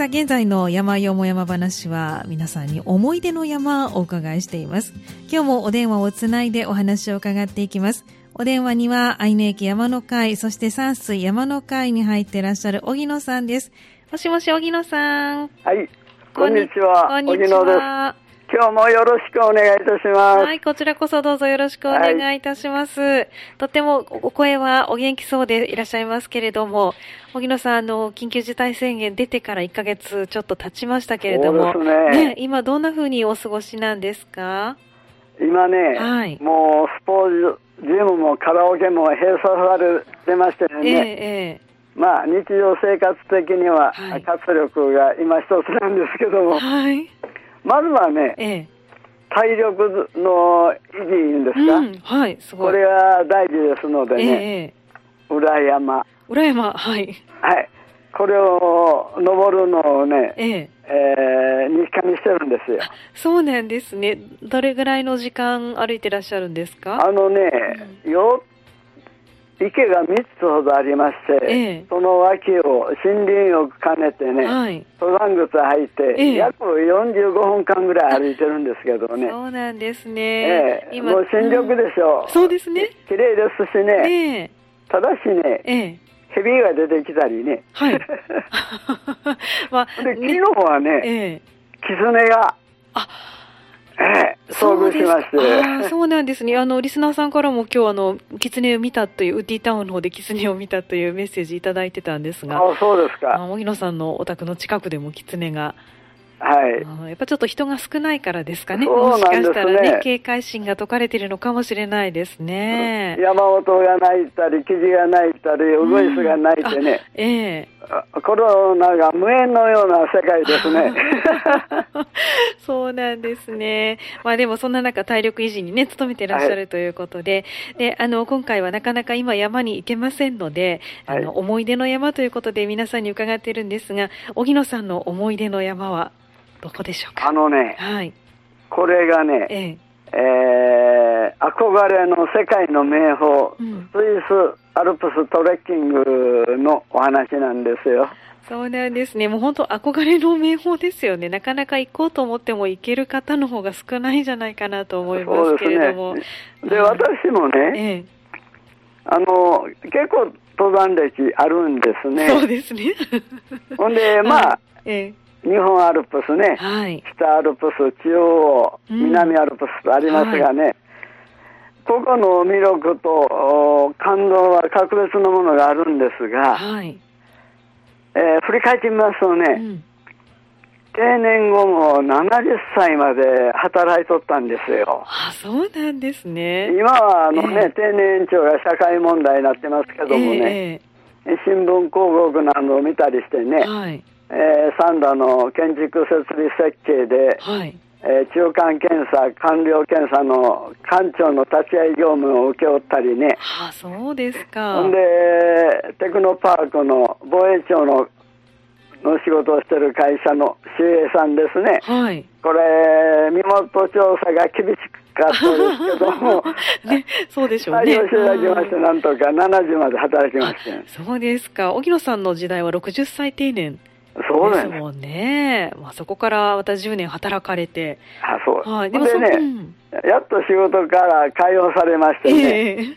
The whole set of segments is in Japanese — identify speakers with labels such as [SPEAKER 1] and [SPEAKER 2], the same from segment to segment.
[SPEAKER 1] さあ、現在の山よも山話は皆さんに思い出の山をお伺いしています。今日もお電話をつないでお話を伺っていきます。お電話には、愛媛駅山の会、そして山水山の会に入っていらっしゃる荻野さんです。もしもし、荻野さん。
[SPEAKER 2] はい。こんにちは。
[SPEAKER 1] こんにち
[SPEAKER 2] 荻野です。
[SPEAKER 1] は。
[SPEAKER 2] 今日もよろしくお願いいたします。
[SPEAKER 1] はい、こちらこそどうぞよろしくお願いいたします。とてもお声はお元気そうでいらっしゃいますけれども、荻野さん、あの、緊急事態宣言出てから1ヶ月ちょっと経ちましたけれども、
[SPEAKER 2] そうですね
[SPEAKER 1] 今どんな風にお過ごしなんですか？
[SPEAKER 2] 今ね、
[SPEAKER 1] はい
[SPEAKER 2] もうスポーツジムもカラオケも閉鎖されてまして
[SPEAKER 1] ええ
[SPEAKER 2] ね、
[SPEAKER 1] え
[SPEAKER 2] まあ日常生活的には
[SPEAKER 1] はい
[SPEAKER 2] 活力が今一つなんですけど
[SPEAKER 1] え
[SPEAKER 2] も、
[SPEAKER 1] はい。
[SPEAKER 2] まずはね、
[SPEAKER 1] ええ
[SPEAKER 2] 体力の維持ですか、
[SPEAKER 1] うん、はい、すごい。
[SPEAKER 2] これが大事ですので
[SPEAKER 1] ええ
[SPEAKER 2] ね、
[SPEAKER 1] ええ
[SPEAKER 2] 裏山、
[SPEAKER 1] 裏山、はい。
[SPEAKER 2] はい、これを登るのをね、
[SPEAKER 1] ええ
[SPEAKER 2] えー日課にしてるんですよ。
[SPEAKER 1] そうなんですね。どれぐらいの時間歩いてらっしゃるんですか？
[SPEAKER 2] あのね、よ池が3つほどありまして、
[SPEAKER 1] ええ。
[SPEAKER 2] その脇を森林を兼ねてね、
[SPEAKER 1] はい。
[SPEAKER 2] 登山靴履いて、
[SPEAKER 1] ええ。
[SPEAKER 2] 約45分間ぐらい歩いてるんですけどね、
[SPEAKER 1] そうなんですね。
[SPEAKER 2] ええ。もう新緑でしょ。
[SPEAKER 1] うん。そうですね。
[SPEAKER 2] 綺麗ですしね、
[SPEAKER 1] ええ。
[SPEAKER 2] ただしね、
[SPEAKER 1] ええ。
[SPEAKER 2] 蛇が出てきたりね、
[SPEAKER 1] はい。まあ、
[SPEAKER 2] で昨日
[SPEAKER 1] ね
[SPEAKER 2] はね、
[SPEAKER 1] ええ。
[SPEAKER 2] キツネが、
[SPEAKER 1] あ
[SPEAKER 2] ええ遭遇しまして、
[SPEAKER 1] そうです。かあーそうなんですね。あの、リスナーさんからも今日あの、キツネを見たという、ウッディタウンの方でキツネを見たというメッセージいただいてたんですが、
[SPEAKER 2] あそうですか、
[SPEAKER 1] あ荻野さんのお宅の近くでもキツネが、
[SPEAKER 2] はい、
[SPEAKER 1] あーやっぱちょっと人が少ないからですかね。
[SPEAKER 2] そう
[SPEAKER 1] もしか
[SPEAKER 2] なんですね。
[SPEAKER 1] したらね、警戒心が解かれているのかもしれないですね。
[SPEAKER 2] 山本が泣いたり、キジが泣いたり、ウグイスが泣いてね、
[SPEAKER 1] ええ。
[SPEAKER 2] あコロナが無縁のような世界ですね。
[SPEAKER 1] そうなんですね。まあでもそんな中体力維持にね、努めていらっしゃるということで、で、あの、今回はなかなか今山に行けませんので、あの、
[SPEAKER 2] はい。
[SPEAKER 1] 思い出の山ということで皆さんに伺っているんですが、荻野さんの思い出の山は？どこでしょうか？
[SPEAKER 2] あのね、
[SPEAKER 1] はい。
[SPEAKER 2] これがね、
[SPEAKER 1] ええ。
[SPEAKER 2] えー憧れの世界の名峰、
[SPEAKER 1] うん
[SPEAKER 2] スイスアルプストレッキングのお話なんですよ。
[SPEAKER 1] そうなんですね。もう本当憧れの名峰ですよね。なかなか行こうと思っても行ける方の方が少ないんじゃないかなと思いますけれども。
[SPEAKER 2] で、
[SPEAKER 1] はい
[SPEAKER 2] 私もね、
[SPEAKER 1] ええ。
[SPEAKER 2] あの、結構登山歴あるんですね。
[SPEAKER 1] そうですね。
[SPEAKER 2] ほんで、まあ、
[SPEAKER 1] ええ。
[SPEAKER 2] 日本アルプスね、
[SPEAKER 1] はい。
[SPEAKER 2] 北アルプス、中央、
[SPEAKER 1] うん
[SPEAKER 2] 南アルプスとありますがね、ここの魅力とお感動は格別のものがあるんですが、
[SPEAKER 1] はい。
[SPEAKER 2] えー振り返ってみますとね、
[SPEAKER 1] うん。
[SPEAKER 2] 定年後も70歳まで働いとったんですよ。
[SPEAKER 1] あ、そうなんですね。
[SPEAKER 2] 今はあのね、
[SPEAKER 1] ええ
[SPEAKER 2] 定年延長が社会問題になってますけどもね、
[SPEAKER 1] え
[SPEAKER 2] 新聞広告などを見たりしてね
[SPEAKER 1] え、はい。
[SPEAKER 2] えーサンダの建築設備設計で、
[SPEAKER 1] はい。
[SPEAKER 2] えー中間検査、官僚検査の官庁の立ち会い業務を請け負ったりね、
[SPEAKER 1] あ、そうですか。
[SPEAKER 2] ほんで、テクノパークの防衛庁のの仕事をしてる会社の CA さんですね。
[SPEAKER 1] はい。
[SPEAKER 2] これ、身元調査が厳しかったですけども、
[SPEAKER 1] ね、そうでしょうね。
[SPEAKER 2] 採用していただきまして、
[SPEAKER 1] うん
[SPEAKER 2] なんとか70まで働きまして。
[SPEAKER 1] そうですか。荻野さんの時代は60歳定年
[SPEAKER 2] そうだよね。
[SPEAKER 1] ですもんね。まあ、そこからまた10年働かれて。
[SPEAKER 2] あ、そう。
[SPEAKER 1] はい。
[SPEAKER 2] で
[SPEAKER 1] そ
[SPEAKER 2] ね、
[SPEAKER 1] うん
[SPEAKER 2] やっと仕事から解放されましてね、
[SPEAKER 1] ええ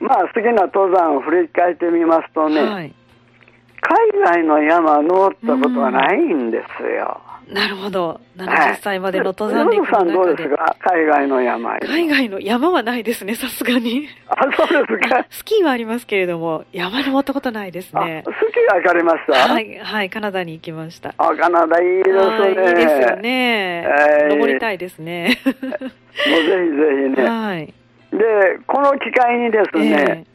[SPEAKER 2] まあ好きな登山を振り返ってみますとね、
[SPEAKER 1] はい。
[SPEAKER 2] 海外の山を登ったことはないんですよ。
[SPEAKER 1] なるほど。
[SPEAKER 2] はい
[SPEAKER 1] 70歳までの登山歴
[SPEAKER 2] でさんど
[SPEAKER 1] の中で。
[SPEAKER 2] うですか？海外の山。
[SPEAKER 1] 海外の山はないですね、さすがに。
[SPEAKER 2] あ、そうですか。
[SPEAKER 1] スキーはありますけれども、山登ったことないです
[SPEAKER 2] あ、
[SPEAKER 1] ね
[SPEAKER 2] ス。キー行かれました？
[SPEAKER 1] はい、はい、カナダに行きました。
[SPEAKER 2] あ、カナダいいですね。
[SPEAKER 1] はいいいですよね。
[SPEAKER 2] はい
[SPEAKER 1] 登りたいですね。
[SPEAKER 2] もうぜひぜひね。
[SPEAKER 1] はい。
[SPEAKER 2] で、この機会にですね、
[SPEAKER 1] ええ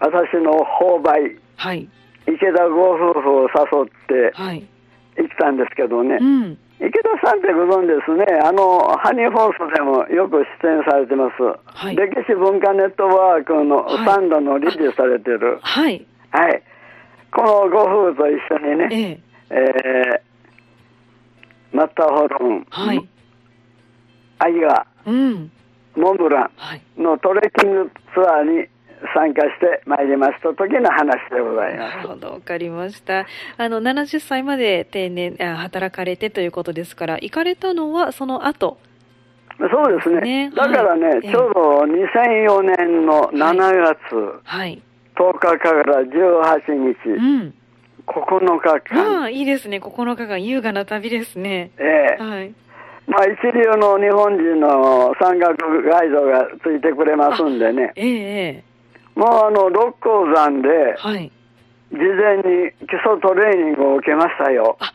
[SPEAKER 2] 私の購買、
[SPEAKER 1] はい。
[SPEAKER 2] 池田ご夫婦を誘って
[SPEAKER 1] はい。
[SPEAKER 2] 行ったんですけどね、
[SPEAKER 1] うん。
[SPEAKER 2] 池田さんってご存知ですね、あの、ハニーホースでもよく出演されてます。
[SPEAKER 1] はい
[SPEAKER 2] 歴史文化ネットワークの
[SPEAKER 1] はい
[SPEAKER 2] サンドの理事されてる。
[SPEAKER 1] はい。
[SPEAKER 2] はい。このご夫婦と一緒にね、
[SPEAKER 1] ええ
[SPEAKER 2] えー、マッターホルン、
[SPEAKER 1] はい。
[SPEAKER 2] アイガ
[SPEAKER 1] うん。
[SPEAKER 2] モンブラ
[SPEAKER 1] はい。
[SPEAKER 2] ンのトレッキングツアーに参加してまいりました時の話でございます。
[SPEAKER 1] なるほど、わかりました。あの、70歳まで定年、あ働かれてということですから、行かれたのはその後。
[SPEAKER 2] そうですね。
[SPEAKER 1] ね
[SPEAKER 2] だからね、
[SPEAKER 1] はい
[SPEAKER 2] ちょうど2004年の7月
[SPEAKER 1] はい。
[SPEAKER 2] 10日から18日、
[SPEAKER 1] うん。
[SPEAKER 2] 9日
[SPEAKER 1] あ
[SPEAKER 2] 間、
[SPEAKER 1] あ、いいですね。9日間優雅な旅ですね。
[SPEAKER 2] ええ
[SPEAKER 1] はい。
[SPEAKER 2] まあ一流の日本人の山岳ガイドがついてくれますんでね、
[SPEAKER 1] ええええ
[SPEAKER 2] もうあの六甲山で
[SPEAKER 1] はい。
[SPEAKER 2] 事前に基礎トレーニングを受けましたよ。
[SPEAKER 1] あ、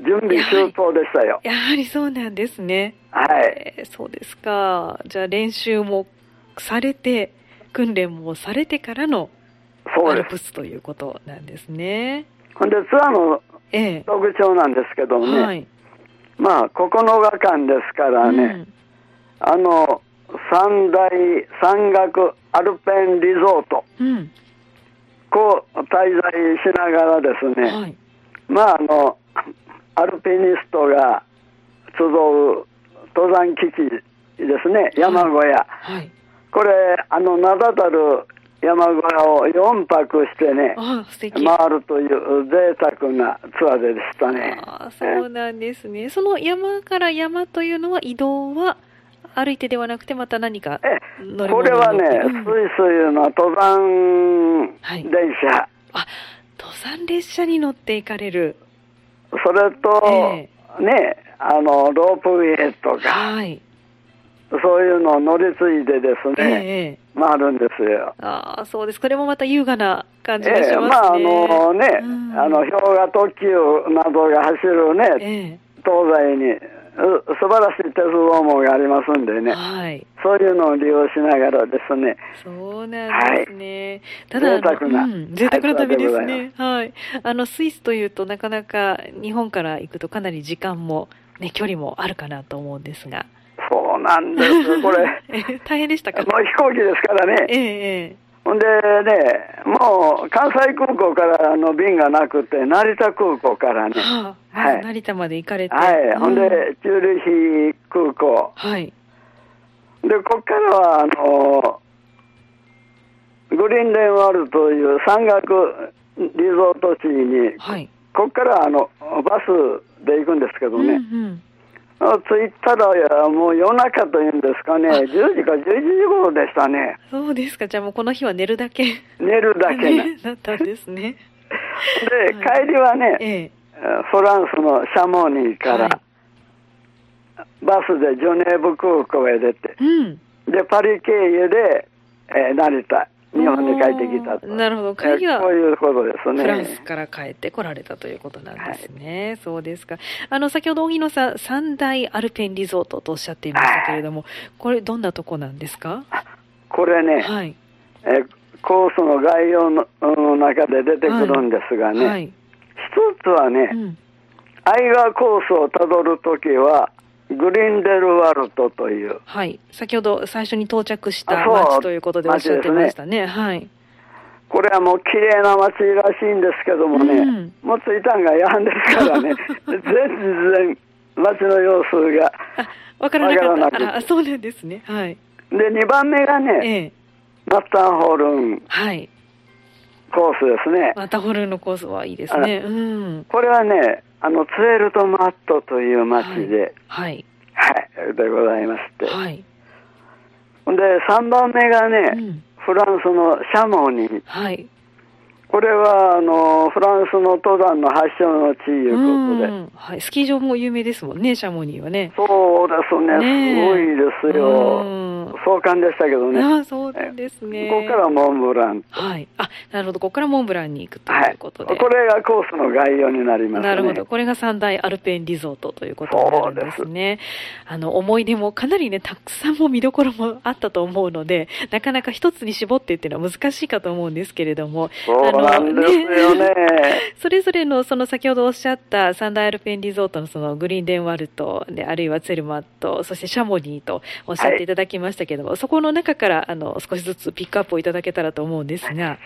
[SPEAKER 2] 準備周到でしたよ。
[SPEAKER 1] やはりそうなんですね。
[SPEAKER 2] はい。
[SPEAKER 1] えーそうですか。じゃあ練習もされて、訓練もされてからの。アルプスということなんですね。
[SPEAKER 2] ほんでツアーの
[SPEAKER 1] ええ
[SPEAKER 2] 特徴なんですけどもね、
[SPEAKER 1] はい。
[SPEAKER 2] まあ9日間ですからね、
[SPEAKER 1] うん
[SPEAKER 2] あの三大山岳アルペンリゾート、
[SPEAKER 1] うん。
[SPEAKER 2] こう滞在しながらですね、
[SPEAKER 1] はい。
[SPEAKER 2] まああの、アルピニストが集う登山基地ですね、山小屋。
[SPEAKER 1] はい。
[SPEAKER 2] これ、あの、名だたる山小屋を4泊してね。回るという贅沢なツアーでしたね。
[SPEAKER 1] そうなんですね。その山から山というのは移動は歩いてではなくてまた何か
[SPEAKER 2] え
[SPEAKER 1] 乗り物
[SPEAKER 2] これはね、スイスいうのは登山
[SPEAKER 1] はい
[SPEAKER 2] 電車、
[SPEAKER 1] あ、登山列車に乗って行かれる。
[SPEAKER 2] それと、
[SPEAKER 1] え
[SPEAKER 2] ね、あの、ロープウェイとか、
[SPEAKER 1] はい。
[SPEAKER 2] そういうのを乗り継いでです
[SPEAKER 1] ええ
[SPEAKER 2] ね、
[SPEAKER 1] ええ
[SPEAKER 2] 回るんですよ。
[SPEAKER 1] ああ、そうです。これもまた優雅な感じ
[SPEAKER 2] え
[SPEAKER 1] がしますね。
[SPEAKER 2] えまああのね、
[SPEAKER 1] うん
[SPEAKER 2] あの氷河特急などが走るね、
[SPEAKER 1] え
[SPEAKER 2] 東西にう素晴らしい鉄道網がありますんで
[SPEAKER 1] え
[SPEAKER 2] ね、
[SPEAKER 1] はい。
[SPEAKER 2] そういうのを利用しながらですね、
[SPEAKER 1] そうなんですね。ただあの、
[SPEAKER 2] 贅沢な
[SPEAKER 1] うん、贅沢な旅です
[SPEAKER 2] はい
[SPEAKER 1] ね。はい。あの、スイスというとなかなか日本から行くとかなり時間も、ね、距離もあるかなと思うんですが。
[SPEAKER 2] そうなんです、これ、
[SPEAKER 1] え大変でしたか？
[SPEAKER 2] もう飛行機ですからね、
[SPEAKER 1] ええええ
[SPEAKER 2] ほんでね、もう関西空港からあの便がなくて、成田空港からね、
[SPEAKER 1] はあ、
[SPEAKER 2] はい
[SPEAKER 1] 成田まで行かれて。
[SPEAKER 2] はい、ほん
[SPEAKER 1] う
[SPEAKER 2] で、チューリヒ空港、
[SPEAKER 1] はい。
[SPEAKER 2] で、こっからは、あの、グリーンレンワールという山岳リゾート地に、
[SPEAKER 1] はい。
[SPEAKER 2] こっからあのバスで行くんですけど
[SPEAKER 1] うんう
[SPEAKER 2] ね、
[SPEAKER 1] ん。
[SPEAKER 2] あ着いたらもう夜中というんですかね、
[SPEAKER 1] あ
[SPEAKER 2] 10時か11時頃でしたね、
[SPEAKER 1] そうですか。じゃあもうこの日は寝るだけ。
[SPEAKER 2] 寝るだけな。
[SPEAKER 1] ね だったんですね。
[SPEAKER 2] で、
[SPEAKER 1] はい
[SPEAKER 2] 帰りはね、
[SPEAKER 1] ええ
[SPEAKER 2] フランスのシャモニーから、
[SPEAKER 1] はい
[SPEAKER 2] バスでジョネーブ空港へ出て、
[SPEAKER 1] うん。
[SPEAKER 2] で、パリ経由で、えー成田、日本に帰ってきたと。
[SPEAKER 1] なるほど帰りは
[SPEAKER 2] えーこういうことですね。
[SPEAKER 1] フランスから帰ってこられたということなんですね。そうですか。あの、先ほど荻野さん、三大アルペンリゾートとおっしゃっていましたけれども、これどんなとこなんですか？
[SPEAKER 2] これね、
[SPEAKER 1] はい。
[SPEAKER 2] えーコースの概要のの中で出てくるんですがね、
[SPEAKER 1] はい。
[SPEAKER 2] 一つはね、
[SPEAKER 1] うん。
[SPEAKER 2] アイガーコースをたどるときは、グリンデルワルトという、
[SPEAKER 1] はい。先ほど最初に到着した
[SPEAKER 2] あそう
[SPEAKER 1] 街ということでおっしゃってましたね。はい。
[SPEAKER 2] これはもう綺麗な街らしいんですけどもね、
[SPEAKER 1] うん
[SPEAKER 2] もう着いたんがやんですからね、全然街の様子が。
[SPEAKER 1] あ、わからなかった。
[SPEAKER 2] わからなくて
[SPEAKER 1] あら、そうなんですね。はい。
[SPEAKER 2] で、2番目がね、
[SPEAKER 1] ええ。
[SPEAKER 2] マッターホルン
[SPEAKER 1] はい。
[SPEAKER 2] コースですね。
[SPEAKER 1] またホルンのコースはいいですね。うん。
[SPEAKER 2] これはね、あの、ツエルトマットという町で、
[SPEAKER 1] はい。
[SPEAKER 2] はい、でございまして。
[SPEAKER 1] はい。
[SPEAKER 2] で、3番目がね、
[SPEAKER 1] うん
[SPEAKER 2] フランスのシャモニー。
[SPEAKER 1] はい。
[SPEAKER 2] これは、あの、フランスの登山の発祥の地いうことで。
[SPEAKER 1] うんはい。スキー場も有名ですもんね、シャモニーはね。
[SPEAKER 2] そうですね、すごいですよ
[SPEAKER 1] うん。
[SPEAKER 2] 壮観でしたけどね。
[SPEAKER 1] ああ、そうですね。
[SPEAKER 2] ここか。らモンブラン。
[SPEAKER 1] はい。あ、なるほど。ここからモンブランに行くと
[SPEAKER 2] はいいう
[SPEAKER 1] ことで。
[SPEAKER 2] これがコースの概要になりますね。
[SPEAKER 1] なるほど。これが三大アルペンリゾートということになるんですね。あの、思い出もかなりね、たくさんも見どころもあったと思うので、なかなか一つに絞ってっていうのは難しいかと思うんですけれども。
[SPEAKER 2] そうなんですよね。
[SPEAKER 1] それぞれのその先ほどおっしゃった三大アルペンリゾートのそのグリーンデンワルトで、あるいはツェルマット、そしてシャモニーとおっしゃっていただきましたけれども、そこの中からあの少しずつピックアップをいただけたらと思うんですが。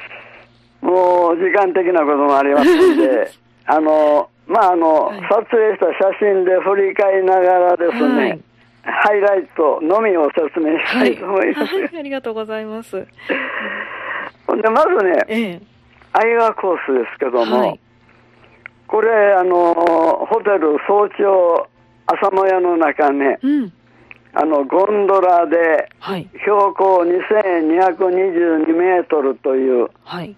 [SPEAKER 2] もう時間的なこともありますんで、あの、まあ、あの、
[SPEAKER 1] はい
[SPEAKER 2] 撮影した写真で振り返りながらですね、
[SPEAKER 1] はい
[SPEAKER 2] ハイライトのみを説明した
[SPEAKER 1] はいい。
[SPEAKER 2] と思います。
[SPEAKER 1] はい、ありがとうございます。
[SPEAKER 2] で、まずね、
[SPEAKER 1] ええ。
[SPEAKER 2] 愛川コースですけども、
[SPEAKER 1] はい
[SPEAKER 2] これ、あの、ホテル早朝朝も屋の中ね、
[SPEAKER 1] うん。
[SPEAKER 2] あの、ゴンドラで
[SPEAKER 1] はい。
[SPEAKER 2] 標高2222メートルという、
[SPEAKER 1] はい。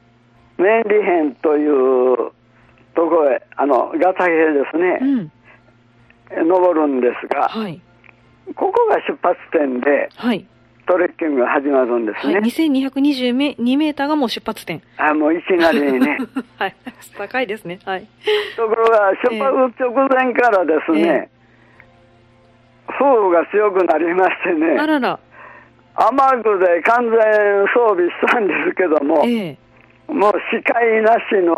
[SPEAKER 2] メンリヘンというところへ、あの、ガタヘです
[SPEAKER 1] う
[SPEAKER 2] ね、
[SPEAKER 1] ん。
[SPEAKER 2] 登るんですが、
[SPEAKER 1] はい。
[SPEAKER 2] ここが出発点で
[SPEAKER 1] はい。
[SPEAKER 2] トレッキングが始まるんです
[SPEAKER 1] はい。
[SPEAKER 2] ね。
[SPEAKER 1] 2220メ2メーターがもう出発点。
[SPEAKER 2] あ、もういきなりにね。
[SPEAKER 1] はい。高いですね。はい。
[SPEAKER 2] ところが、出発直前からですね、風雨が強くなりまして
[SPEAKER 1] あ
[SPEAKER 2] ね、
[SPEAKER 1] らら。
[SPEAKER 2] 雨具で完全装備したんですけども、
[SPEAKER 1] ええ。
[SPEAKER 2] もう視界なしの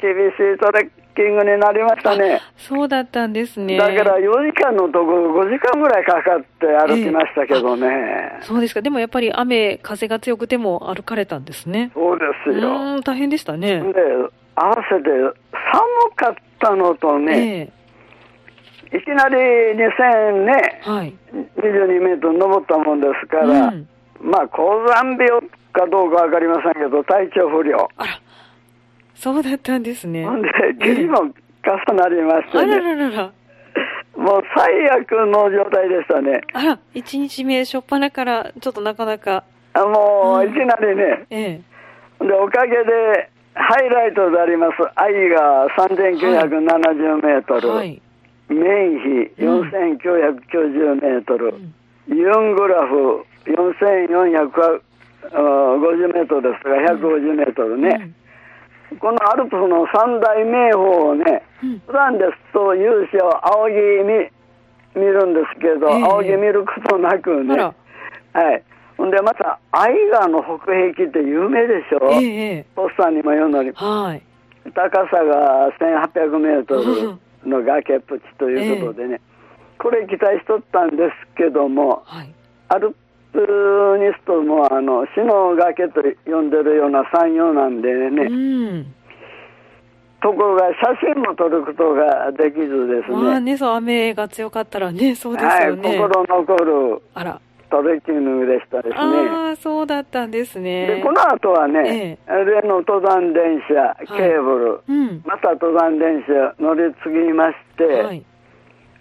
[SPEAKER 2] 厳しいトレッキングになりましたね。
[SPEAKER 1] そうだったんですね。
[SPEAKER 2] だから4時間のところ5時間ぐらいかかって歩きましたけどね。
[SPEAKER 1] そうですか。でもやっぱり雨、風が強くても歩かれたんですね。
[SPEAKER 2] そうで
[SPEAKER 1] う
[SPEAKER 2] すよ。
[SPEAKER 1] 大変でしたね。
[SPEAKER 2] で、合わせて寒かったのとね、
[SPEAKER 1] え
[SPEAKER 2] いきなり2000ね、
[SPEAKER 1] え。はい。
[SPEAKER 2] 22メートル登ったもんですから、
[SPEAKER 1] うん
[SPEAKER 2] まあ、高山病かどうかわかりませんけど、体調不良。
[SPEAKER 1] あら。そうだったんですね。
[SPEAKER 2] ほんで、下痢も重なりまして
[SPEAKER 1] あら
[SPEAKER 2] ね、
[SPEAKER 1] ららら。
[SPEAKER 2] もう最悪の状態でしたね。
[SPEAKER 1] あら、一日目、初っ端から、ちょっとなかなか、
[SPEAKER 2] あもう、
[SPEAKER 1] うん
[SPEAKER 2] いきなりね、
[SPEAKER 1] ええ。
[SPEAKER 2] で、おかげで、ハイライトであります、愛が3970メートル、
[SPEAKER 1] はい。
[SPEAKER 2] メイン比4990メートル、ユングラフ4450メートルですから、150メートルね。このアルプスの三大名峰をね、
[SPEAKER 1] うん。
[SPEAKER 2] 普段ですと勇姿を仰ぎ見見るんですけど、
[SPEAKER 1] ええ。
[SPEAKER 2] 仰ぎ見ることなくね、はい。ほんでまた、愛川の北壁って有名でしょ、
[SPEAKER 1] え。
[SPEAKER 2] ポスターにも読んだり、
[SPEAKER 1] はい。
[SPEAKER 2] 高さが1800メートルの崖っぷちということでね、これ期待しとったんですけども、
[SPEAKER 1] はい。
[SPEAKER 2] アルプニストもあの死の崖と呼んでるような山陽なんでね、
[SPEAKER 1] うん。
[SPEAKER 2] ところが写真も撮ることができずですね、
[SPEAKER 1] まあね、そう、雨が強かったらね、そうです
[SPEAKER 2] はい、
[SPEAKER 1] よね。
[SPEAKER 2] 心残る
[SPEAKER 1] あら。
[SPEAKER 2] トレッキングでしたですね。
[SPEAKER 1] ああ、そうだったんですね。
[SPEAKER 2] で、この後はね、例の登山電車、ケーブル、
[SPEAKER 1] うん。
[SPEAKER 2] また登山電車乗り継ぎまして、
[SPEAKER 1] はい。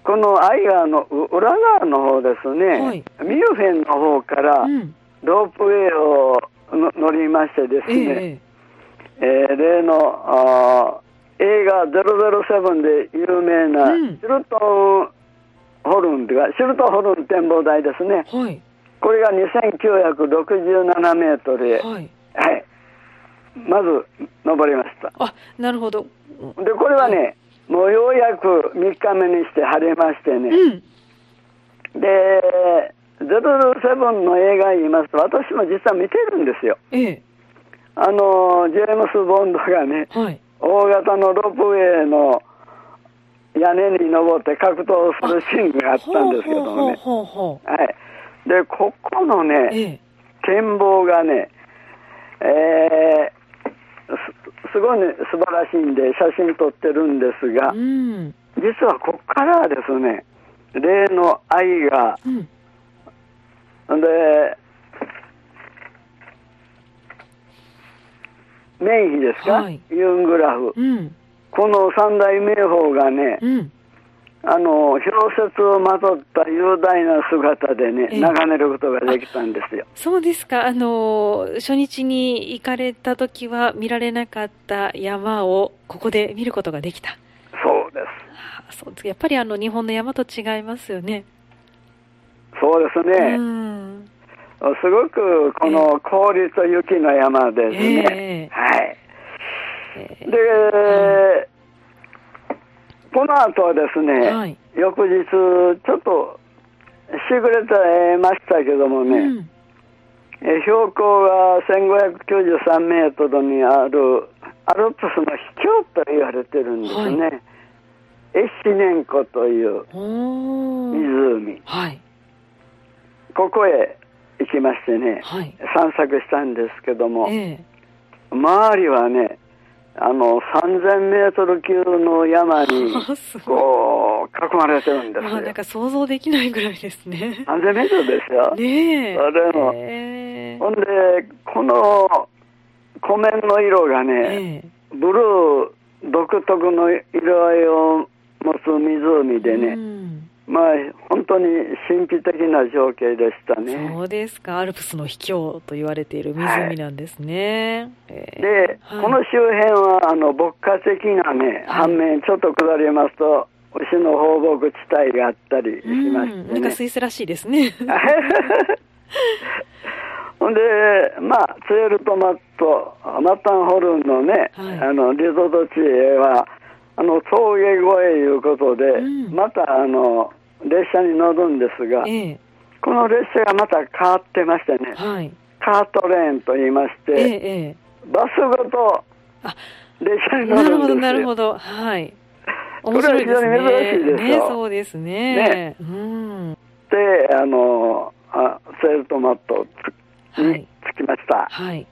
[SPEAKER 2] このアイガーの裏側の方ですね、
[SPEAKER 1] はい
[SPEAKER 2] ミュンヘンの方から
[SPEAKER 1] うん。
[SPEAKER 2] ロープウェイをの乗りましてです
[SPEAKER 1] え
[SPEAKER 2] ね、
[SPEAKER 1] え。
[SPEAKER 2] えー例の映画007で有名な
[SPEAKER 1] うん
[SPEAKER 2] シルトンホルンというか、シルトンホルン展望台ですね。
[SPEAKER 1] はい。
[SPEAKER 2] これが2967メートルへ、
[SPEAKER 1] はい。
[SPEAKER 2] はい。まず登りました。
[SPEAKER 1] あ、なるほど。
[SPEAKER 2] で、これはね、もうようやく3日目にして晴れましてね、
[SPEAKER 1] うん。
[SPEAKER 2] で、007の映画言いますと、私も実は見てるんですよ。
[SPEAKER 1] ええ。
[SPEAKER 2] あの、ジェームス・ボンドがね、
[SPEAKER 1] はい。
[SPEAKER 2] 大型のロープウェイの屋根に登って格闘するシーンがあったんですけどもね。はい。で、ここの
[SPEAKER 1] う。
[SPEAKER 2] ね、
[SPEAKER 1] ええ。
[SPEAKER 2] 展望がね、えーすすごい、ね、素晴らしいんで写真撮ってるんですが
[SPEAKER 1] う、ん。
[SPEAKER 2] 実はここからはですね、例の愛が、
[SPEAKER 1] うん。
[SPEAKER 2] で、メイン比ですか、
[SPEAKER 1] はい
[SPEAKER 2] ユングラフ。
[SPEAKER 1] うん。
[SPEAKER 2] この三大名峰がね、
[SPEAKER 1] うん。
[SPEAKER 2] あの、氷雪をまとった雄大な姿でね、
[SPEAKER 1] ええ
[SPEAKER 2] 眺めることができたんですよ。
[SPEAKER 1] そうですか。あの、初日に行かれた時は見られなかった山をここで見ることができた。
[SPEAKER 2] そうです。
[SPEAKER 1] あそうですやっぱりあの日本の山と違いますよね。
[SPEAKER 2] そうですね。
[SPEAKER 1] うん。
[SPEAKER 2] すごくこの氷と雪の山ですね。
[SPEAKER 1] ええ
[SPEAKER 2] はい。
[SPEAKER 1] え
[SPEAKER 2] で、この後はですね、
[SPEAKER 1] はい
[SPEAKER 2] 翌日、ちょっとしぐれてましたけどもね、
[SPEAKER 1] ーうん。
[SPEAKER 2] え標高が1593メートルにあるアルプスの秘境と言われてるんですね。エシネン湖という。湖。
[SPEAKER 1] はい。
[SPEAKER 2] ここへ行きましてね、
[SPEAKER 1] はい。
[SPEAKER 2] 散策したんですけども、
[SPEAKER 1] ええ
[SPEAKER 2] 周りはね、あの、3000メートル級の山に。こう、囲まれてるんですよ。
[SPEAKER 1] まあなんか想像できないぐらいですね。
[SPEAKER 2] 3000メートルですよ。
[SPEAKER 1] ねえ。
[SPEAKER 2] あでも
[SPEAKER 1] ええ
[SPEAKER 2] ほんで、この湖面の色がね、
[SPEAKER 1] ええ
[SPEAKER 2] ブルー独特の色合いを持つ湖でね、
[SPEAKER 1] うん
[SPEAKER 2] まあ本当に神秘的な情景でしたね。
[SPEAKER 1] そうですか。アルプスの秘境と言われている湖なんですね。ええ
[SPEAKER 2] で、
[SPEAKER 1] はい
[SPEAKER 2] この周辺はあの牧歌的なね、
[SPEAKER 1] はい
[SPEAKER 2] 反面ちょっと下りますと牛の放牧地帯があったりしまし
[SPEAKER 1] うん、
[SPEAKER 2] て
[SPEAKER 1] なんか
[SPEAKER 2] ね。
[SPEAKER 1] スイスらしいですね。
[SPEAKER 2] ほんで、まあ、ツエルトマット、マッタンホルンのね、
[SPEAKER 1] はい
[SPEAKER 2] あの、リゾート地へは、あの、峠越えいうことで、
[SPEAKER 1] うん
[SPEAKER 2] また、あの、列車に乗るんですが、
[SPEAKER 1] ええ
[SPEAKER 2] この列車がまた変わってましてね、
[SPEAKER 1] はい。
[SPEAKER 2] カートレーンと言いまして、
[SPEAKER 1] えええ
[SPEAKER 2] バスごと
[SPEAKER 1] あ
[SPEAKER 2] 列車
[SPEAKER 1] え
[SPEAKER 2] に乗るんですよ。
[SPEAKER 1] なるほど、なるほど。はい。
[SPEAKER 2] これは非常に珍しいでしょ
[SPEAKER 1] ね、そうですね。
[SPEAKER 2] ね
[SPEAKER 1] うん。
[SPEAKER 2] で、あの、あツエルトマットつに
[SPEAKER 1] はい
[SPEAKER 2] 着きました。
[SPEAKER 1] はい。